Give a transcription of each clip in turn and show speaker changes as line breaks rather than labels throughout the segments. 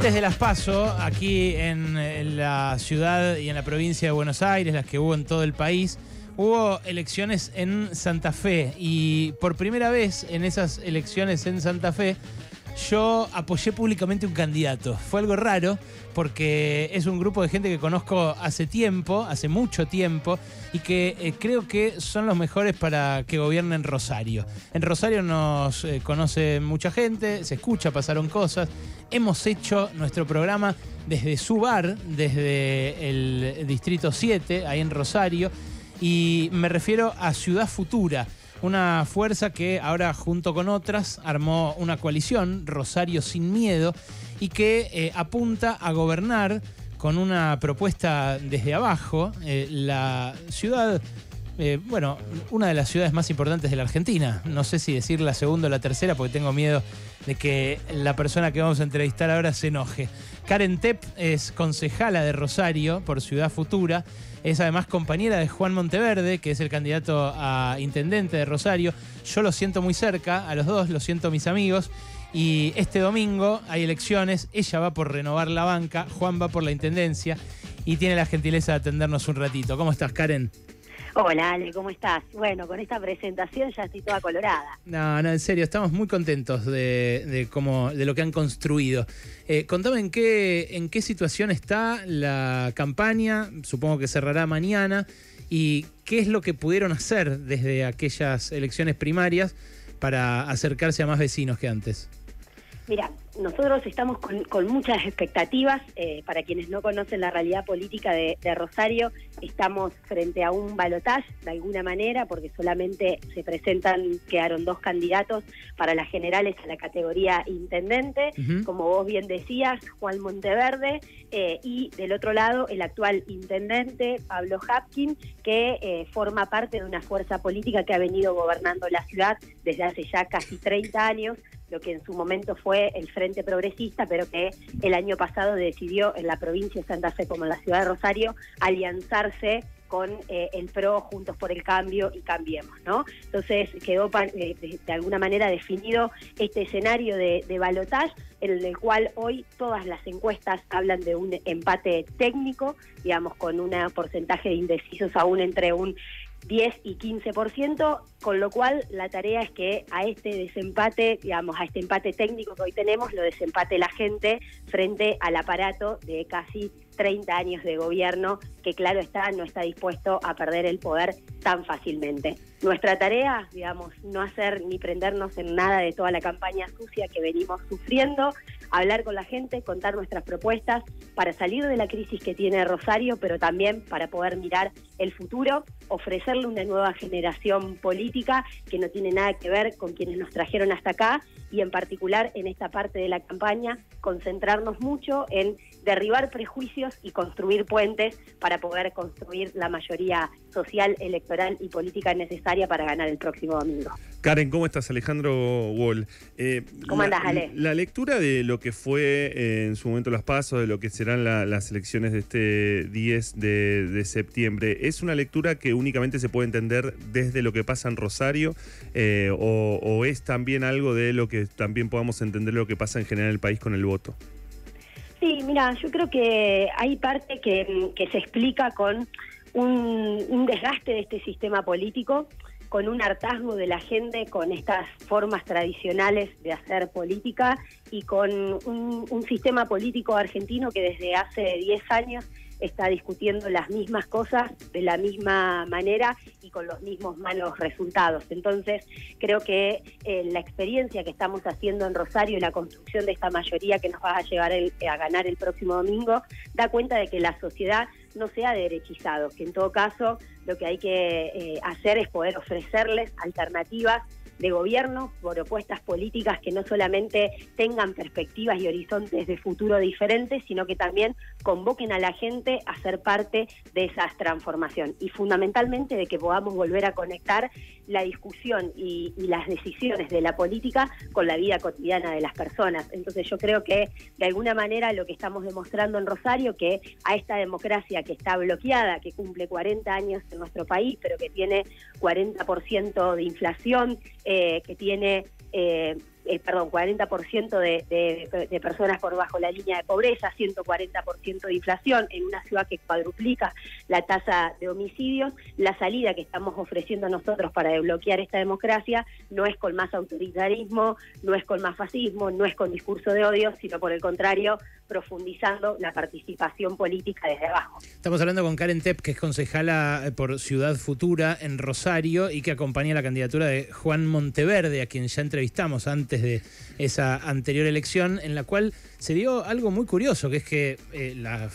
Antes de las PASO, aquí en, la ciudad y en la provincia de Buenos Aires, las que hubo en todo el país, hubo elecciones en Santa Fe. Y por primera vez en esas elecciones en Santa Fe yo apoyé públicamente un candidato. Fue algo raro porque es un grupo de gente que conozco hace tiempo, hace mucho tiempo, y que eh, creo que son los mejores para que gobiernen Rosario. En Rosario nos eh, conoce mucha gente, se escucha, pasaron cosas. Hemos hecho nuestro programa desde su bar, desde el Distrito 7, ahí en Rosario, y me refiero a Ciudad Futura una fuerza que ahora junto con otras armó una coalición, Rosario sin miedo, y que eh, apunta a gobernar con una propuesta desde abajo eh, la ciudad, eh, bueno, una de las ciudades más importantes de la Argentina. No sé si decir la segunda o la tercera porque tengo miedo de que la persona que vamos a entrevistar ahora se enoje. Karen Tepp es concejala de Rosario por Ciudad Futura. Es además compañera de Juan Monteverde, que es el candidato a intendente de Rosario. Yo lo siento muy cerca, a los dos, lo siento mis amigos. Y este domingo hay elecciones, ella va por renovar la banca, Juan va por la intendencia y tiene la gentileza de atendernos un ratito. ¿Cómo estás, Karen?
Hola Ale, ¿cómo estás? Bueno, con esta presentación ya estoy toda colorada.
No, no, en serio, estamos muy contentos de, de cómo, de lo que han construido. Eh, contame en qué, en qué situación está la campaña, supongo que cerrará mañana, y qué es lo que pudieron hacer desde aquellas elecciones primarias para acercarse a más vecinos que antes.
Mira, nosotros estamos con, muchas expectativas. Eh, para quienes no conocen la realidad política de, Rosario, estamos frente a un balotaje de alguna manera, porque solamente se presentan, quedaron dos candidatos para las generales a la categoría intendente, como vos bien decías, Juan Monteverde, eh, y del otro lado el actual intendente, Pablo Hapkin, que eh, forma parte de una fuerza política que ha venido gobernando la ciudad desde hace ya casi 30 años lo que en su momento fue el Frente Progresista, pero que el año pasado decidió en la provincia de Santa Fe como en la ciudad de Rosario alianzarse con eh, el PRO, Juntos por el Cambio y Cambiemos, ¿no? Entonces quedó eh, de, alguna manera definido este escenario de, de balotaje en el cual hoy todas las encuestas hablan de un empate técnico, digamos, con un porcentaje de indecisos aún entre un 10 y 15%, con lo cual la tarea es que a este desempate, digamos, a este empate técnico que hoy tenemos, lo desempate la gente frente al aparato de casi 30 años de gobierno que claro está, no está dispuesto a perder el poder tan fácilmente. Nuestra tarea, digamos, no hacer ni prendernos en nada de toda la campaña sucia que venimos sufriendo, hablar con la gente, contar nuestras propuestas para salir de la crisis que tiene Rosario, pero también para poder mirar el futuro, ofrecerle una nueva generación política que no tiene nada que ver con quienes nos trajeron hasta acá y en particular en esta parte de la campaña concentrarnos mucho en derribar prejuicios y construir puentes para poder construir la mayoría social, electoral y política necesaria para ganar el próximo domingo.
Karen, ¿cómo estás? Alejandro Wall.
Eh, ¿Cómo andás, Ale?
La lectura de lo que fue eh, en su momento los pasos, de lo que serán las elecciones de este 10 de, septiembre, ¿es una lectura que únicamente se puede entender desde lo que pasa en Rosario eh, o, es también algo de lo que también podamos entender lo que pasa en general en el país con el voto?
Sí, mira, yo creo que hay parte que, se explica con un desgaste de este sistema político con un hartazgo de la gente con estas formas tradicionales de hacer política y con un, sistema político argentino que desde hace 10 años está discutiendo las mismas cosas de la misma manera y con los mismos malos resultados. Entonces, creo que eh, la experiencia que estamos haciendo en Rosario y la construcción de esta mayoría que nos va a llevar a ganar el próximo domingo da cuenta de que la sociedad no sea derechizado, que en todo caso lo que hay que eh, hacer es poder ofrecerles alternativas de gobierno, propuestas políticas que no solamente tengan perspectivas y horizontes de futuro diferentes, sino que también convoquen a la gente a ser parte de esas transformaciones y fundamentalmente de que podamos volver a conectar la discusión y, las decisiones de la política con la vida cotidiana de las personas. Entonces yo creo que de alguna manera lo que estamos demostrando en Rosario, que a esta democracia que está bloqueada, que cumple 40 años en nuestro país, pero que tiene 40% de inflación, eh, que tiene eh, eh, perdón, 40% de, de, de, personas por bajo la línea de pobreza, 140% de inflación, en una ciudad que cuadruplica la tasa de homicidios, la salida que estamos ofreciendo nosotros para desbloquear esta democracia no es con más autoritarismo, no es con más fascismo, no es con discurso de odio, sino por el contrario, profundizando la participación política desde abajo.
Estamos hablando con Karen Tepp, que es concejala eh, por Ciudad Futura en Rosario y que acompaña la candidatura de Juan Monteverde, a quien ya entrevistamos antes de esa anterior elección, en la cual se dio algo muy curioso, que es que eh, la,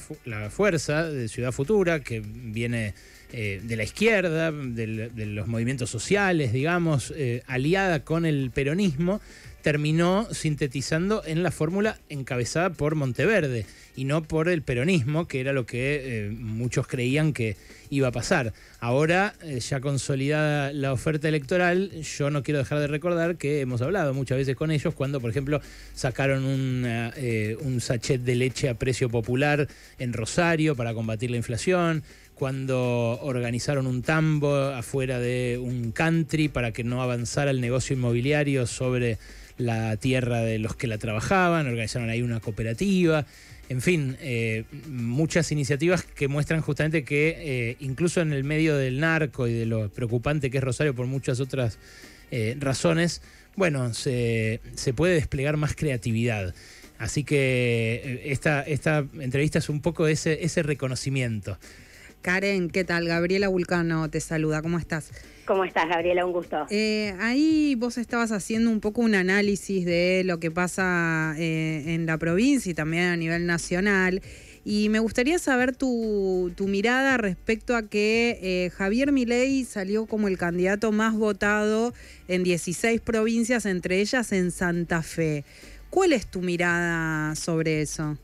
fuerza de Ciudad Futura, que viene eh, de la izquierda, de los movimientos sociales, digamos, aliada con el peronismo, terminó sintetizando en la fórmula encabezada por Monteverde y no por el peronismo, que era lo que eh, muchos creían que iba a pasar. Ahora, eh, ya consolidada la oferta electoral, yo no quiero dejar de recordar que hemos hablado muchas veces con ellos cuando, por ejemplo, sacaron eh, un sachet de leche a precio popular en Rosario para combatir la inflación cuando organizaron un tambo afuera de un country para que no avanzara el negocio inmobiliario sobre la tierra de los que la trabajaban, organizaron ahí una cooperativa. En fin, eh, muchas iniciativas que muestran justamente que eh, incluso en el medio del narco y de lo preocupante que es Rosario por muchas otras eh, razones, bueno, se, puede desplegar más creatividad. Así que esta, esta entrevista es un poco ese, ese reconocimiento.
Karen, ¿qué tal? Gabriela Vulcano te saluda, ¿cómo estás?
¿Cómo estás, Gabriela? Un gusto.
Eh, ahí vos estabas haciendo un poco un análisis de lo que pasa eh, en la provincia y también a nivel nacional. Y me gustaría saber tu, mirada respecto a que eh, Javier Milei salió como el candidato más votado en 16 provincias, entre ellas en Santa Fe. ¿Cuál es tu mirada sobre eso?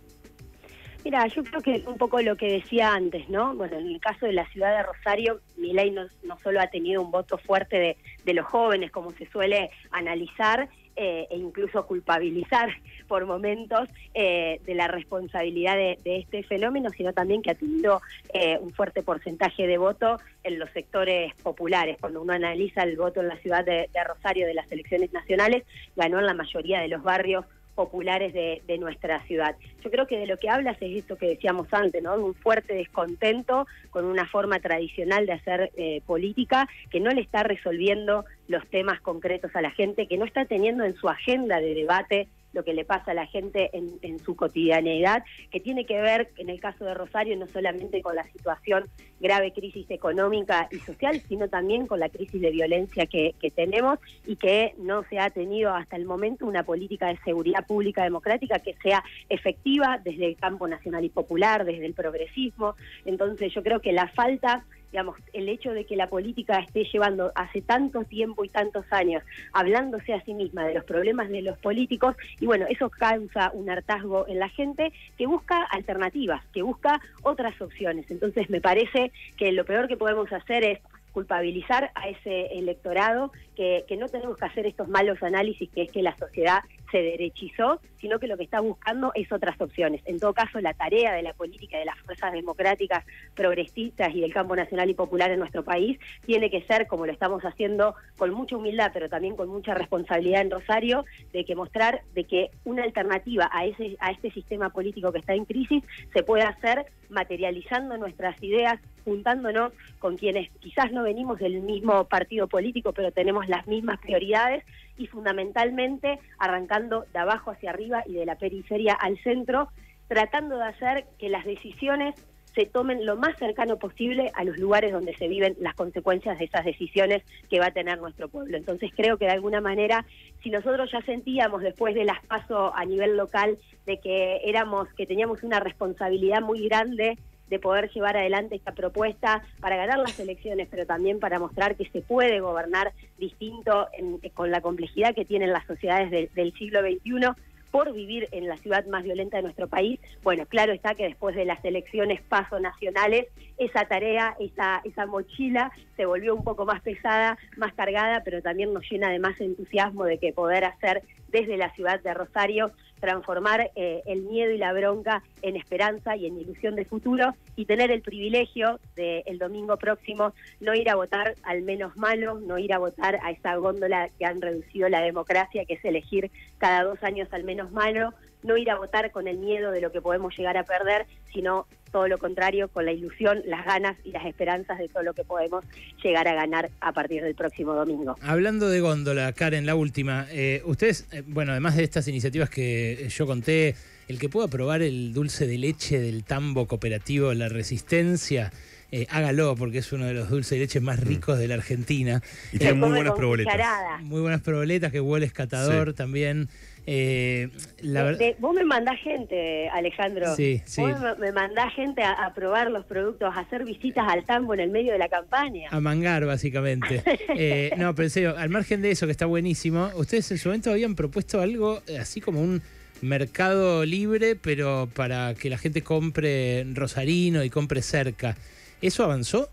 Mira, yo creo que un poco lo que decía antes, ¿no? Bueno, en el caso de la ciudad de Rosario, Milei no, no solo ha tenido un voto fuerte de, de los jóvenes, como se suele analizar, eh, e incluso culpabilizar por momentos eh, de la responsabilidad de, este fenómeno, sino también que ha tenido eh, un fuerte porcentaje de voto en los sectores populares. Cuando uno analiza el voto en la ciudad de Rosario de las elecciones nacionales, ganó en la mayoría de los barrios populares de, nuestra ciudad. Yo creo que de lo que hablas es esto que decíamos antes, ¿no? Un fuerte descontento con una forma tradicional de hacer eh, política que no le está resolviendo los temas concretos a la gente, que no está teniendo en su agenda de debate lo que le pasa a la gente en, su cotidianeidad, que tiene que ver, en el caso de Rosario, no solamente con la situación grave crisis económica y social, sino también con la crisis de violencia que, tenemos y que no se ha tenido hasta el momento una política de seguridad pública democrática que sea efectiva desde el campo nacional y popular, desde el progresismo. Entonces yo creo que la falta digamos, el hecho de que la política esté llevando hace tanto tiempo y tantos años hablándose a sí misma de los problemas de los políticos, y bueno, eso causa un hartazgo en la gente que busca alternativas, que busca otras opciones. Entonces me parece que lo peor que podemos hacer es culpabilizar a ese electorado, que, que, no tenemos que hacer estos malos análisis que es que la sociedad se derechizó, sino que lo que está buscando es otras opciones. En todo caso, la tarea de la política de las fuerzas democráticas, progresistas y del campo nacional y popular en nuestro país tiene que ser, como lo estamos haciendo con mucha humildad, pero también con mucha responsabilidad en Rosario, de que mostrar de que una alternativa a ese a este sistema político que está en crisis se puede hacer materializando nuestras ideas, juntándonos con quienes quizás no venimos del mismo partido político, pero tenemos las mismas prioridades y fundamentalmente arrancando de abajo hacia arriba y de la periferia al centro, tratando de hacer que las decisiones se tomen lo más cercano posible a los lugares donde se viven las consecuencias de esas decisiones que va a tener nuestro pueblo. Entonces creo que de alguna manera, si nosotros ya sentíamos después de las pasos a nivel local de que éramos, que teníamos una responsabilidad muy grande de poder llevar adelante esta propuesta para ganar las elecciones, pero también para mostrar que se puede gobernar distinto con la complejidad que tienen las sociedades del siglo XXI por vivir en la ciudad más violenta de nuestro país. Bueno, claro está que después de las elecciones paso nacionales, esa tarea, esa, esa mochila se volvió un poco más pesada, más cargada, pero también nos llena de más entusiasmo de que poder hacer desde la ciudad de Rosario transformar eh, el miedo y la bronca en esperanza y en ilusión de futuro y tener el privilegio de el domingo próximo no ir a votar al menos malo, no ir a votar a esa góndola que han reducido la democracia, que es elegir cada dos años al menos malo, no ir a votar con el miedo de lo que podemos llegar a perder, sino todo lo contrario, con la ilusión, las ganas y las esperanzas de todo lo que podemos llegar a ganar a partir del próximo domingo.
Hablando de góndola, Karen, la última, eh, ustedes, eh, bueno, además de estas iniciativas que yo conté, el que pueda probar el dulce de leche del tambo cooperativo La Resistencia, eh, hágalo porque es uno de los dulces de leche más mm. ricos de la Argentina.
Y tiene muy buenas proboletas.
Muy buenas proboletas, que huele escatador también.
Eh, la vos me mandás gente, Alejandro.
Sí, sí.
Vos me, mandás gente a, probar los productos, a hacer visitas al tambo en el medio de la campaña.
A mangar, básicamente. eh, no, pero al margen de eso, que está buenísimo, ustedes en su momento habían propuesto algo eh, así como un mercado libre, pero para que la gente compre rosarino y compre cerca. ¿Eso avanzó?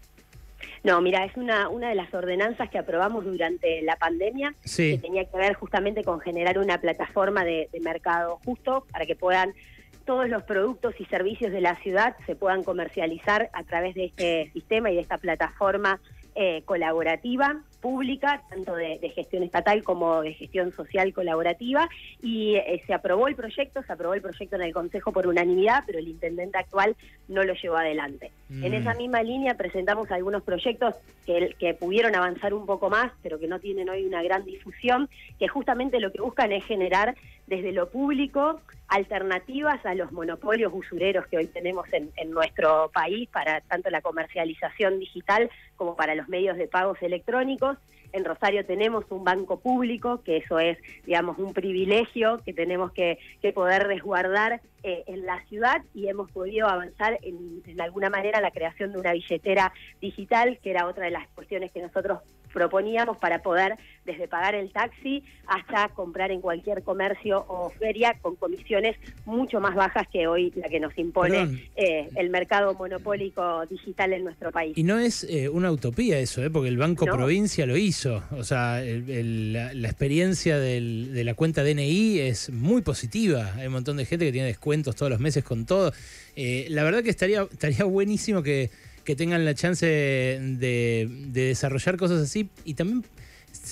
No, mira, es una, una de las ordenanzas que aprobamos durante la pandemia, que tenía que ver justamente con generar una plataforma de, de mercado justo para que puedan todos los productos y servicios de la ciudad se puedan comercializar a través de este sistema y de esta plataforma eh, colaborativa, pública, tanto de, gestión estatal como de gestión social colaborativa, y eh, se aprobó el proyecto, se aprobó el proyecto en el Consejo por unanimidad, pero el intendente actual no lo llevó adelante. En esa mm. misma línea presentamos algunos proyectos que, que pudieron avanzar un poco más, pero que no tienen hoy una gran difusión, que justamente lo que buscan es generar desde lo público alternativas a los monopolios usureros que hoy tenemos en, nuestro país para tanto la comercialización digital como para los medios de pagos electrónicos. En Rosario tenemos un banco público, que eso es, digamos, un privilegio que tenemos que, poder resguardar eh, en la ciudad y hemos podido avanzar en, en alguna manera la creación de una billetera digital, que era otra de las cuestiones que nosotros proponíamos para poder desde pagar el taxi hasta comprar en cualquier comercio o feria con comisiones mucho más bajas que hoy la que nos impone eh, el mercado monopólico digital en nuestro país.
Y no es eh, una utopía eso, ¿eh? porque el Banco Provincia lo hizo. O sea, la, experiencia de la cuenta DNI es muy positiva. Hay un montón de gente que tiene descuentos todos los meses con todo. Eh, la verdad que estaría, estaría buenísimo que que tengan la chance de, desarrollar cosas así. Y también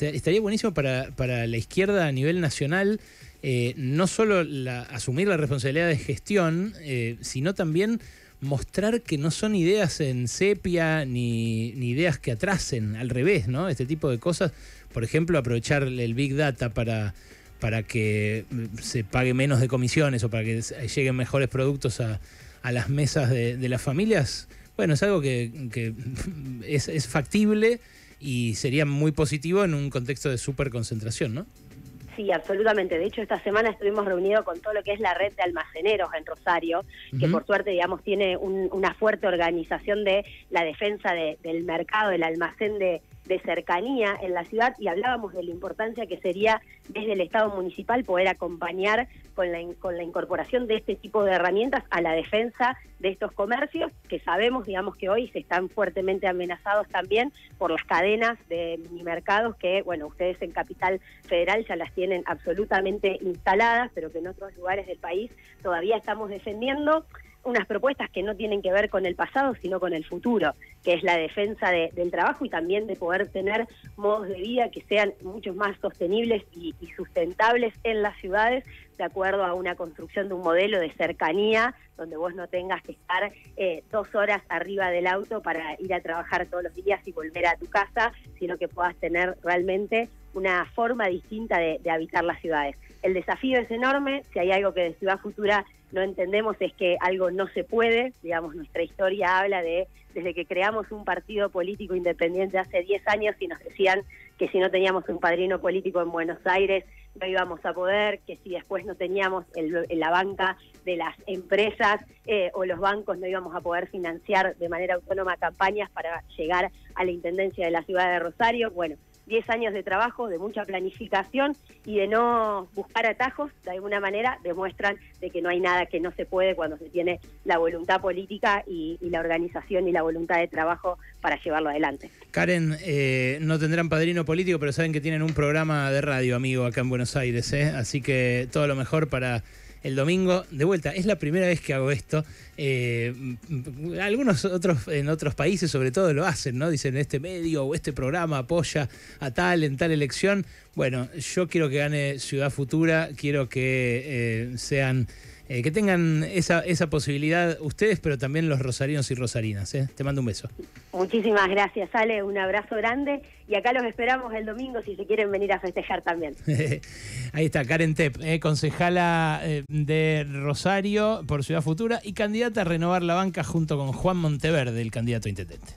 estaría buenísimo para, la izquierda a nivel nacional eh, no solo asumir la responsabilidad de gestión, eh, sino también mostrar que no son ideas en sepia ni, ideas que atrasen, al revés, ¿no? Este tipo de cosas, por ejemplo, aprovechar el Big Data para, para que se pague menos de comisiones o para que lleguen mejores productos a, las mesas de las familias, bueno, es algo que, es, factible y sería muy positivo en un contexto de superconcentración, ¿no?
Sí, absolutamente. De hecho, esta semana estuvimos reunidos con todo lo que es la red de almaceneros en Rosario, que por suerte, digamos, tiene una fuerte organización de la defensa del mercado, del almacén de, de cercanía en la ciudad y hablábamos de la importancia que sería desde el Estado municipal poder acompañar con la, con la incorporación de este tipo de herramientas a la defensa de estos comercios que sabemos, digamos, que hoy se están fuertemente amenazados también por las cadenas de minimercados que, bueno, ustedes en Capital Federal ya las tienen absolutamente instaladas, pero que en otros lugares del país todavía estamos defendiendo unas propuestas que no tienen que ver con el pasado, sino con el futuro, que es la defensa del trabajo y también de poder tener modos de vida que sean mucho más sostenibles y, sustentables en las ciudades, de acuerdo a una construcción de un modelo de cercanía, donde vos no tengas que estar eh, dos horas arriba del auto para ir a trabajar todos los días y volver a tu casa, sino que puedas tener realmente una forma distinta de, de habitar las ciudades. El desafío es enorme, si hay algo que de Ciudad Futura no entendemos es que algo no se puede, digamos, nuestra historia habla de desde que creamos un partido político independiente hace 10 años y nos decían que si no teníamos un padrino político en Buenos Aires no íbamos a poder, que si después no teníamos el, la banca de las empresas eh, o los bancos no íbamos a poder financiar de manera autónoma campañas para llegar a la Intendencia de la Ciudad de Rosario. Bueno, 10 años de trabajo, de mucha planificación y de no buscar atajos, de alguna manera demuestran de que no hay nada que no se puede cuando se tiene la voluntad política y, la organización y la voluntad de trabajo para llevarlo adelante.
Karen, eh, no tendrán padrino político, pero saben que tienen un programa de radio, amigo, acá en Buenos Aires, ¿eh? así que todo lo mejor para el domingo de vuelta. Es la primera vez que hago esto. Eh, algunos otros en otros países sobre todo lo hacen, ¿no? Dicen este medio o este programa apoya a tal en tal elección. Bueno, yo quiero que gane Ciudad Futura, quiero que eh, sean eh, que tengan esa, esa posibilidad ustedes, pero también los rosarinos y rosarinas. ¿eh? Te mando un beso.
Muchísimas gracias, Ale. Un abrazo grande. Y acá los esperamos el domingo si se quieren venir a festejar también.
Ahí está, Karen Tep, eh, concejala de Rosario por Ciudad Futura y candidata a renovar la banca junto con Juan Monteverde, el candidato intendente.